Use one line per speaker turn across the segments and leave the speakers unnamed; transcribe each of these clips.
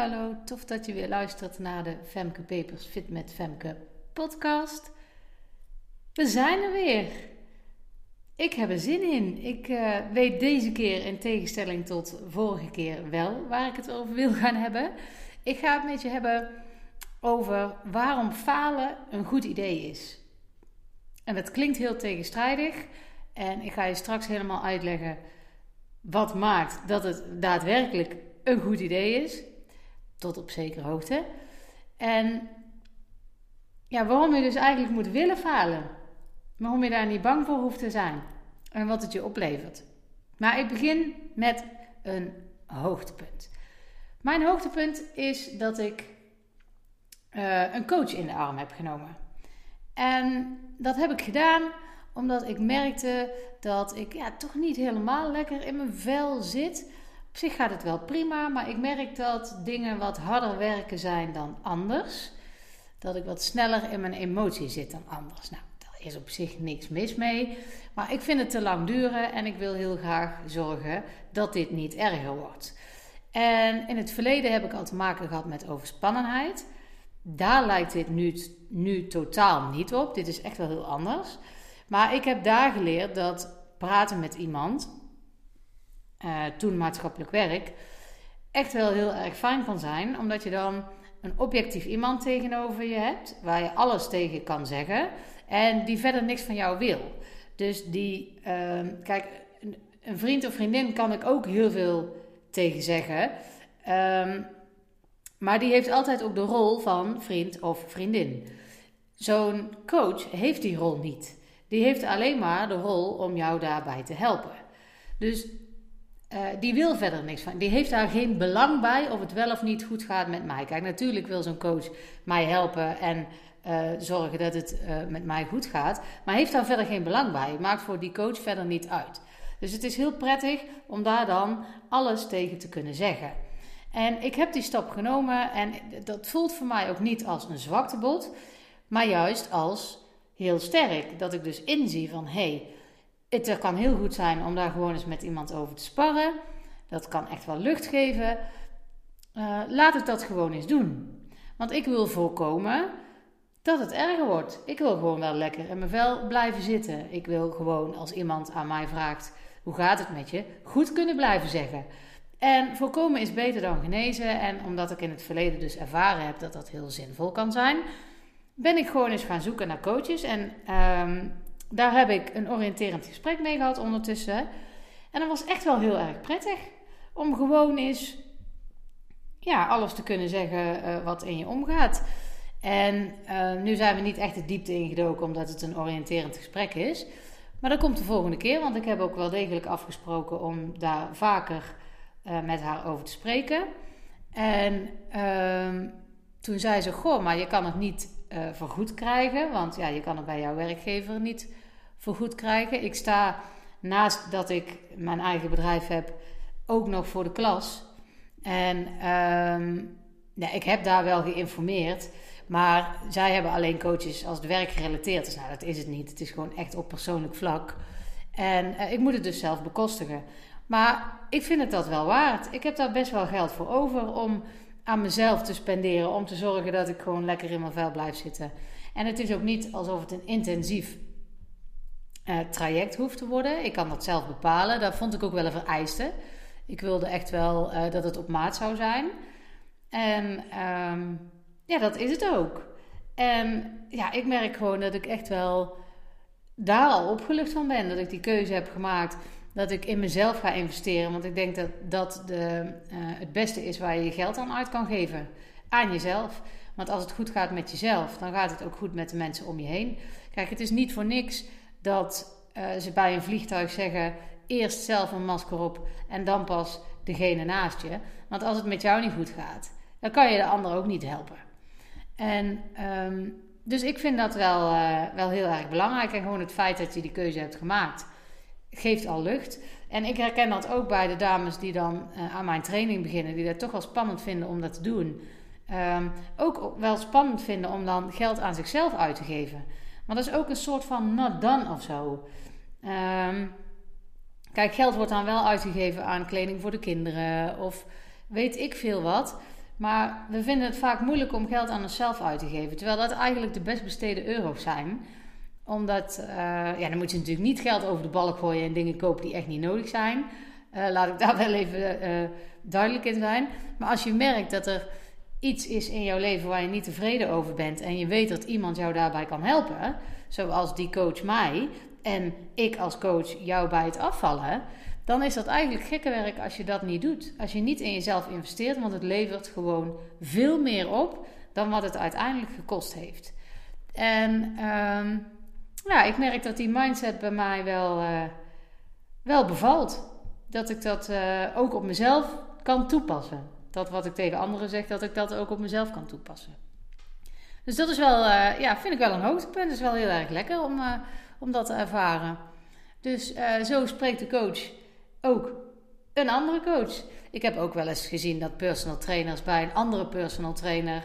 Hallo, tof dat je weer luistert naar de Femke Papers Fit met Femke podcast. We zijn er weer. Ik heb er zin in. Ik uh, weet deze keer in tegenstelling tot vorige keer wel waar ik het over wil gaan hebben. Ik ga het met je hebben over waarom falen een goed idee is. En dat klinkt heel tegenstrijdig. En ik ga je straks helemaal uitleggen wat maakt dat het daadwerkelijk een goed idee is. Tot op zekere hoogte. En ja, waarom je dus eigenlijk moet willen falen. Waarom je daar niet bang voor hoeft te zijn. En wat het je oplevert. Maar ik begin met een hoogtepunt. Mijn hoogtepunt is dat ik uh, een coach in de arm heb genomen. En dat heb ik gedaan omdat ik merkte dat ik ja, toch niet helemaal lekker in mijn vel zit. Op zich gaat het wel prima, maar ik merk dat dingen wat harder werken zijn dan anders. Dat ik wat sneller in mijn emotie zit dan anders. Nou, daar is op zich niks mis mee. Maar ik vind het te lang duren en ik wil heel graag zorgen dat dit niet erger wordt. En in het verleden heb ik al te maken gehad met overspannenheid. Daar lijkt dit nu, nu totaal niet op. Dit is echt wel heel anders. Maar ik heb daar geleerd dat praten met iemand, uh, toen maatschappelijk werk, echt wel heel erg fijn kan zijn. Omdat je dan een objectief iemand tegenover je hebt, waar je alles tegen kan zeggen. En die verder niks van jou wil. Dus die, uh, kijk, een vriend of vriendin kan ik ook heel veel tegen zeggen. Um, maar die heeft altijd ook de rol van vriend of vriendin. Zo'n coach heeft die rol niet. Die heeft alleen maar de rol om jou daarbij te helpen. Dus uh, die wil verder niks van. Die heeft daar geen belang bij of het wel of niet goed gaat met mij. Kijk, natuurlijk wil zo'n coach mij helpen en uh, zorgen dat het uh, met mij goed gaat. Maar heeft daar verder geen belang bij. Maakt voor die coach verder niet uit. Dus het is heel prettig om daar dan alles tegen te kunnen zeggen. En ik heb die stap genomen en dat voelt voor mij ook niet als een zwaktebod, maar juist als heel sterk. Dat ik dus inzie van hé, hey, het kan heel goed zijn om daar gewoon eens met iemand over te sparren. Dat kan echt wel lucht geven. Uh, laat ik dat gewoon eens doen. Want ik wil voorkomen dat het erger wordt. Ik wil gewoon wel lekker in mijn vel blijven zitten. Ik wil gewoon als iemand aan mij vraagt: hoe gaat het met je? Goed kunnen blijven zeggen. En voorkomen is beter dan genezen. En omdat ik in het verleden dus ervaren heb dat dat heel zinvol kan zijn, ben ik gewoon eens gaan zoeken naar coaches. En um, daar heb ik een oriënterend gesprek mee gehad ondertussen. En dat was echt wel heel erg prettig. Om gewoon eens ja, alles te kunnen zeggen uh, wat in je omgaat. En uh, nu zijn we niet echt de diepte ingedoken omdat het een oriënterend gesprek is. Maar dat komt de volgende keer, want ik heb ook wel degelijk afgesproken om daar vaker uh, met haar over te spreken. En uh, toen zei ze: Goh, maar je kan het niet vergoed krijgen, want ja, je kan het bij jouw werkgever niet vergoed krijgen. Ik sta naast dat ik mijn eigen bedrijf heb, ook nog voor de klas. En um, ik heb daar wel geïnformeerd. Maar zij hebben alleen coaches als het werk gerelateerd is. Nou, dat is het niet. Het is gewoon echt op persoonlijk vlak. En uh, ik moet het dus zelf bekostigen. Maar ik vind het dat wel waard. Ik heb daar best wel geld voor over om aan mezelf te spenderen. Om te zorgen dat ik gewoon lekker in mijn vel blijf zitten. En het is ook niet alsof het een intensief uh, traject hoeft te worden. Ik kan dat zelf bepalen. Dat vond ik ook wel een vereiste. Ik wilde echt wel uh, dat het op maat zou zijn. En um, ja, dat is het ook. En ja, ik merk gewoon dat ik echt wel daar al opgelucht van ben. Dat ik die keuze heb gemaakt dat ik in mezelf ga investeren. Want ik denk dat dat de, uh, het beste is waar je je geld aan uit kan geven. Aan jezelf. Want als het goed gaat met jezelf, dan gaat het ook goed met de mensen om je heen. Kijk, het is niet voor niks dat uh, ze bij een vliegtuig zeggen: eerst zelf een masker op en dan pas degene naast je. Want als het met jou niet goed gaat, dan kan je de ander ook niet helpen. En um, dus ik vind dat wel, uh, wel heel erg belangrijk. En gewoon het feit dat je die keuze hebt gemaakt geeft al lucht. En ik herken dat ook bij de dames die dan uh, aan mijn training beginnen, die dat toch wel spannend vinden om dat te doen. Um, ook wel spannend vinden om dan geld aan zichzelf uit te geven. Maar dat is ook een soort van not done of zo. Um, kijk, geld wordt dan wel uitgegeven aan kleding voor de kinderen of weet ik veel wat. Maar we vinden het vaak moeilijk om geld aan onszelf uit te geven. Terwijl dat eigenlijk de best besteden euro's zijn. Omdat, uh, ja, dan moet je natuurlijk niet geld over de balk gooien en dingen kopen die echt niet nodig zijn. Uh, laat ik daar wel even uh, duidelijk in zijn. Maar als je merkt dat er iets is in jouw leven waar je niet tevreden over bent en je weet dat iemand jou daarbij kan helpen, zoals die coach mij en ik als coach jou bij het afvallen, dan is dat eigenlijk gekke werk als je dat niet doet. Als je niet in jezelf investeert, want het levert gewoon veel meer op dan wat het uiteindelijk gekost heeft. En um, ik merk dat die mindset bij mij wel, uh, wel bevalt. Dat ik dat uh, ook op mezelf kan toepassen. Dat wat ik tegen anderen zeg, dat ik dat ook op mezelf kan toepassen. Dus dat is wel, uh, ja, vind ik wel een hoogtepunt. Het is wel heel erg lekker om, om dat te ervaren. Dus zo spreekt de coach ook een andere coach. Ik heb ook wel eens gezien dat personal trainers bij een andere personal trainer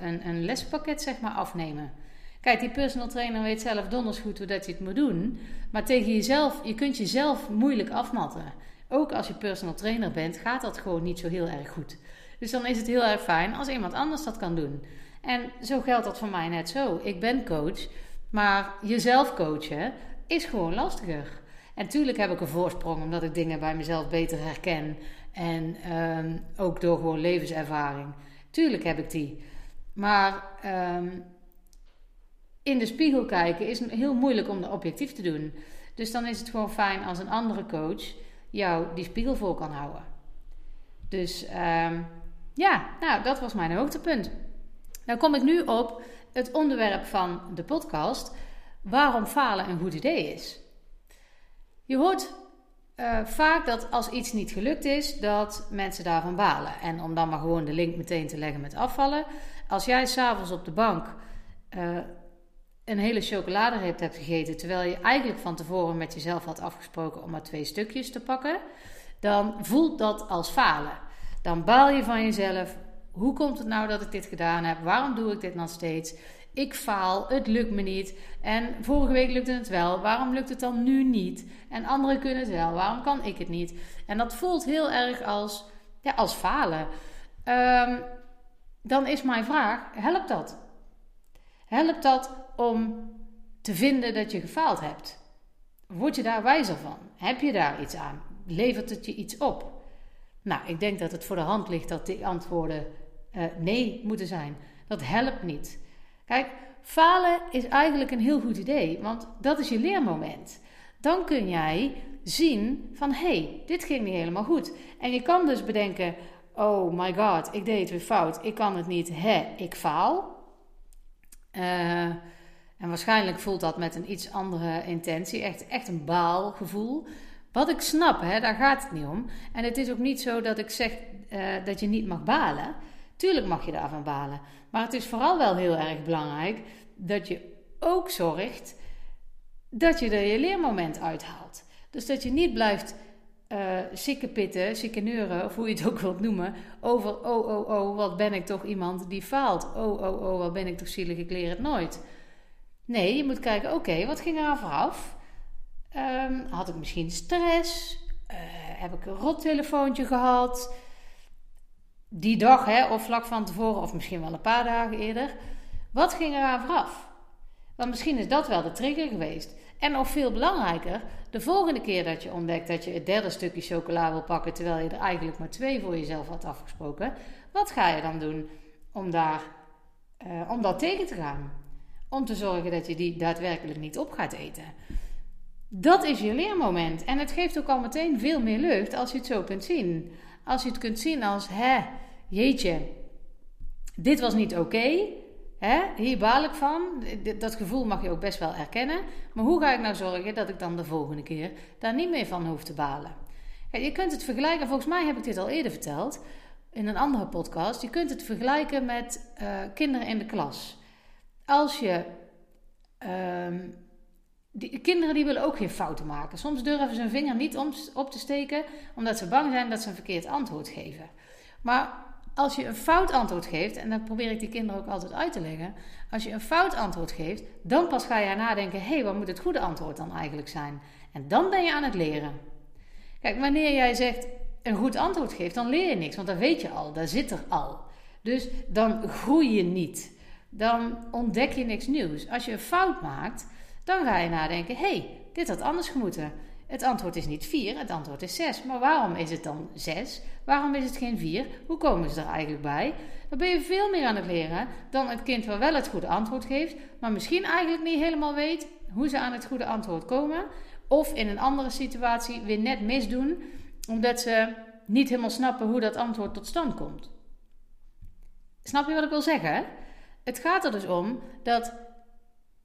een, een lespakket zeg maar afnemen. Kijk, die personal trainer weet zelf donders goed hoe dat hij het moet doen. Maar tegen jezelf, je kunt jezelf moeilijk afmatten. Ook als je personal trainer bent, gaat dat gewoon niet zo heel erg goed. Dus dan is het heel erg fijn als iemand anders dat kan doen. En zo geldt dat voor mij net zo. Ik ben coach, maar jezelf coachen is gewoon lastiger. En natuurlijk heb ik een voorsprong omdat ik dingen bij mezelf beter herken. En um, ook door gewoon levenservaring. Tuurlijk heb ik die. Maar um, in de spiegel kijken is heel moeilijk om dat objectief te doen. Dus dan is het gewoon fijn als een andere coach jou die spiegel voor kan houden. Dus um, ja, nou, dat was mijn hoogtepunt. Dan kom ik nu op het onderwerp van de podcast: waarom falen een goed idee is. Je hoort uh, vaak dat als iets niet gelukt is, dat mensen daarvan balen. En om dan maar gewoon de link meteen te leggen met afvallen. Als jij s'avonds op de bank uh, een hele chocoladereep hebt gegeten, terwijl je eigenlijk van tevoren met jezelf had afgesproken om maar twee stukjes te pakken, dan voelt dat als falen. Dan baal je van jezelf. Hoe komt het nou dat ik dit gedaan heb? Waarom doe ik dit nog steeds? ik faal, het lukt me niet. En vorige week lukte het wel, waarom lukt het dan nu niet? En anderen kunnen het wel, waarom kan ik het niet? En dat voelt heel erg als, ja, als falen. Um, dan is mijn vraag: helpt dat? Helpt dat om te vinden dat je gefaald hebt? Word je daar wijzer van? Heb je daar iets aan? Levert het je iets op? Nou, ik denk dat het voor de hand ligt dat die antwoorden uh, nee moeten zijn. Dat helpt niet. Kijk, falen is eigenlijk een heel goed idee, want dat is je leermoment. Dan kun jij zien van hé, hey, dit ging niet helemaal goed. En je kan dus bedenken, oh my god, ik deed het weer fout, ik kan het niet, hè, ik faal. Uh, en waarschijnlijk voelt dat met een iets andere intentie, echt, echt een baalgevoel. Wat ik snap, hè, daar gaat het niet om. En het is ook niet zo dat ik zeg uh, dat je niet mag balen. Tuurlijk mag je daarvan balen. Maar het is vooral wel heel erg belangrijk dat je ook zorgt dat je er je leermoment uithaalt. Dus dat je niet blijft uh, pitten, sikke neuren, of hoe je het ook wilt noemen, over oh, oh, oh, wat ben ik toch iemand die faalt. Oh, oh, oh, wat ben ik toch zielig, ik leer het nooit. Nee, je moet kijken, oké, wat ging er vooraf? Um, had ik misschien stress? Uh, heb ik een rottelefoontje gehad? die dag, hè, of vlak van tevoren, of misschien wel een paar dagen eerder. Wat ging er aan vooraf? Want misschien is dat wel de trigger geweest. En nog veel belangrijker, de volgende keer dat je ontdekt dat je het derde stukje chocola wil pakken, terwijl je er eigenlijk maar twee voor jezelf had afgesproken, wat ga je dan doen om, daar, uh, om dat tegen te gaan? Om te zorgen dat je die daadwerkelijk niet op gaat eten. Dat is je leermoment. En het geeft ook al meteen veel meer lucht als je het zo kunt zien. Als je het kunt zien als, hè, jeetje, dit was niet oké. Hier baal ik van. Dat gevoel mag je ook best wel erkennen. Maar hoe ga ik nou zorgen dat ik dan de volgende keer daar niet meer van hoef te balen? je kunt het vergelijken, volgens mij heb ik dit al eerder verteld in een andere podcast. Je kunt het vergelijken met uh, kinderen in de klas. Als je. Uh, die, kinderen die willen ook geen fouten maken. Soms durven ze hun vinger niet om, op te steken, omdat ze bang zijn dat ze een verkeerd antwoord geven. Maar als je een fout antwoord geeft, en dat probeer ik die kinderen ook altijd uit te leggen. Als je een fout antwoord geeft, dan pas ga je nadenken: hé, hey, wat moet het goede antwoord dan eigenlijk zijn? En dan ben je aan het leren. Kijk, wanneer jij zegt een goed antwoord geeft, dan leer je niks, want dat weet je al, dat zit er al. Dus dan groei je niet. Dan ontdek je niks nieuws. Als je een fout maakt, dan ga je nadenken: hey, dit had anders gemoeten. Het antwoord is niet 4, het antwoord is 6. Maar waarom is het dan 6? Waarom is het geen 4? Hoe komen ze er eigenlijk bij? Dan ben je veel meer aan het leren dan het kind wat wel het goede antwoord geeft, maar misschien eigenlijk niet helemaal weet hoe ze aan het goede antwoord komen. Of in een andere situatie weer net misdoen, omdat ze niet helemaal snappen hoe dat antwoord tot stand komt. Snap je wat ik wil zeggen? Het gaat er dus om dat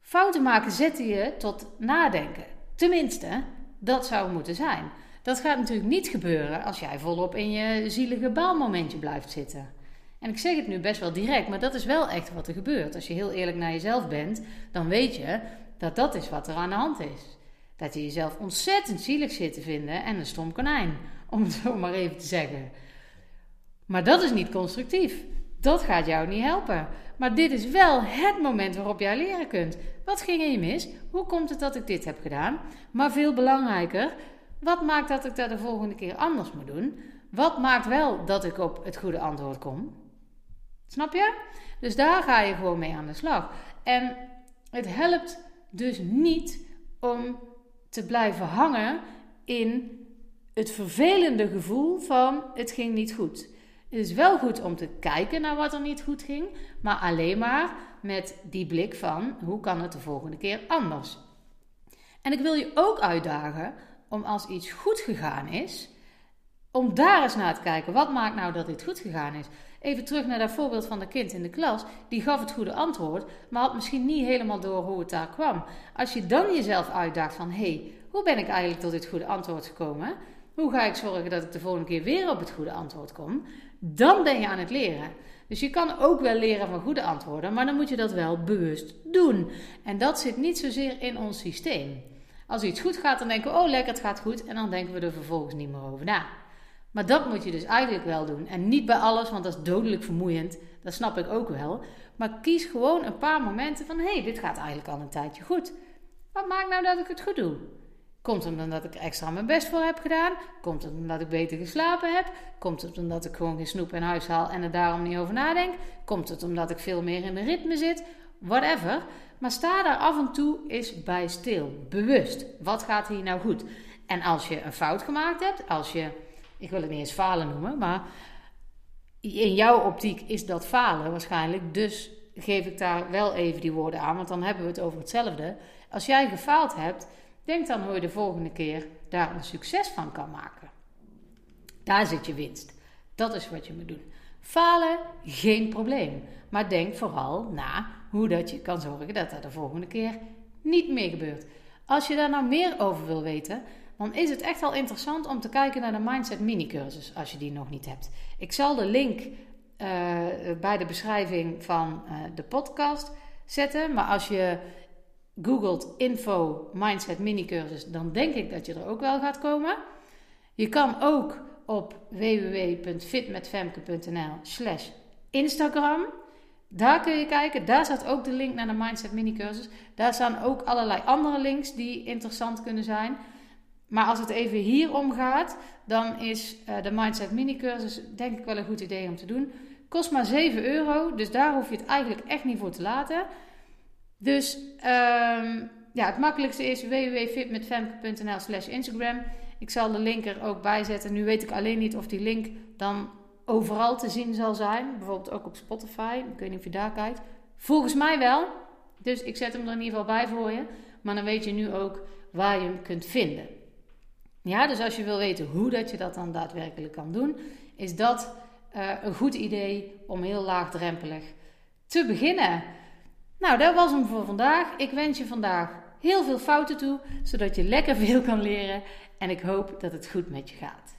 fouten maken zetten je tot nadenken. Tenminste, dat zou moeten zijn. Dat gaat natuurlijk niet gebeuren als jij volop in je zielige baalmomentje blijft zitten. En ik zeg het nu best wel direct, maar dat is wel echt wat er gebeurt. Als je heel eerlijk naar jezelf bent, dan weet je dat dat is wat er aan de hand is. Dat je jezelf ontzettend zielig zit te vinden en een stom konijn, om het zo maar even te zeggen. Maar dat is niet constructief. Dat gaat jou niet helpen. Maar dit is wel het moment waarop jij leren kunt. Wat ging er mis? Hoe komt het dat ik dit heb gedaan? Maar veel belangrijker, wat maakt dat ik dat de volgende keer anders moet doen? Wat maakt wel dat ik op het goede antwoord kom? Snap je? Dus daar ga je gewoon mee aan de slag. En het helpt dus niet om te blijven hangen in het vervelende gevoel van het ging niet goed. Het is wel goed om te kijken naar wat er niet goed ging, maar alleen maar met die blik van hoe kan het de volgende keer anders. En ik wil je ook uitdagen om als iets goed gegaan is, om daar eens naar te kijken. Wat maakt nou dat dit goed gegaan is? Even terug naar dat voorbeeld van de kind in de klas. Die gaf het goede antwoord, maar had misschien niet helemaal door hoe het daar kwam. Als je dan jezelf uitdaagt van, hé, hey, hoe ben ik eigenlijk tot dit goede antwoord gekomen? Hoe ga ik zorgen dat ik de volgende keer weer op het goede antwoord kom? Dan ben je aan het leren. Dus je kan ook wel leren van goede antwoorden, maar dan moet je dat wel bewust doen. En dat zit niet zozeer in ons systeem. Als iets goed gaat, dan denken we, oh lekker, het gaat goed. En dan denken we er vervolgens niet meer over na. Maar dat moet je dus eigenlijk wel doen. En niet bij alles, want dat is dodelijk vermoeiend. Dat snap ik ook wel. Maar kies gewoon een paar momenten van: hé, hey, dit gaat eigenlijk al een tijdje goed. Wat maakt nou dat ik het goed doe? Komt het omdat ik extra mijn best voor heb gedaan? Komt het omdat ik beter geslapen heb? Komt het omdat ik gewoon geen snoep in huis haal en er daarom niet over nadenk? Komt het omdat ik veel meer in de ritme zit? Whatever. Maar sta daar af en toe eens bij stil. Bewust. Wat gaat hier nou goed? En als je een fout gemaakt hebt, als je ik wil het niet eens falen noemen, maar in jouw optiek is dat falen waarschijnlijk. Dus geef ik daar wel even die woorden aan, want dan hebben we het over hetzelfde. Als jij gefaald hebt, denk dan hoe je de volgende keer daar een succes van kan maken. Daar zit je winst. Dat is wat je moet doen. Falen, geen probleem. Maar denk vooral na hoe dat je kan zorgen dat dat de volgende keer niet meer gebeurt. Als je daar nou meer over wil weten, dan is het echt wel interessant om te kijken naar de Mindset mini-cursus als je die nog niet hebt. Ik zal de link uh, bij de beschrijving van uh, de podcast zetten, maar als je googelt info Mindset mini-cursus, dan denk ik dat je er ook wel gaat komen. Je kan ook op www.fitmetfemke.nl slash Instagram. Daar kun je kijken. Daar staat ook de link naar de Mindset mini-cursus. Daar staan ook allerlei andere links die interessant kunnen zijn. Maar als het even hier om gaat, dan is uh, de Mindset Mini cursus denk ik wel een goed idee om te doen. Kost maar 7 euro, dus daar hoef je het eigenlijk echt niet voor te laten. Dus um, ja, het makkelijkste is www.fitmetfemke.nl slash Instagram. Ik zal de link er ook bij zetten. Nu weet ik alleen niet of die link dan overal te zien zal zijn. Bijvoorbeeld ook op Spotify. Ik weet niet of je daar kijkt. Volgens mij wel. Dus ik zet hem er in ieder geval bij voor je. Maar dan weet je nu ook waar je hem kunt vinden. Ja, dus als je wil weten hoe dat je dat dan daadwerkelijk kan doen, is dat uh, een goed idee om heel laagdrempelig te beginnen. Nou, dat was hem voor vandaag. Ik wens je vandaag heel veel fouten toe, zodat je lekker veel kan leren. En ik hoop dat het goed met je gaat.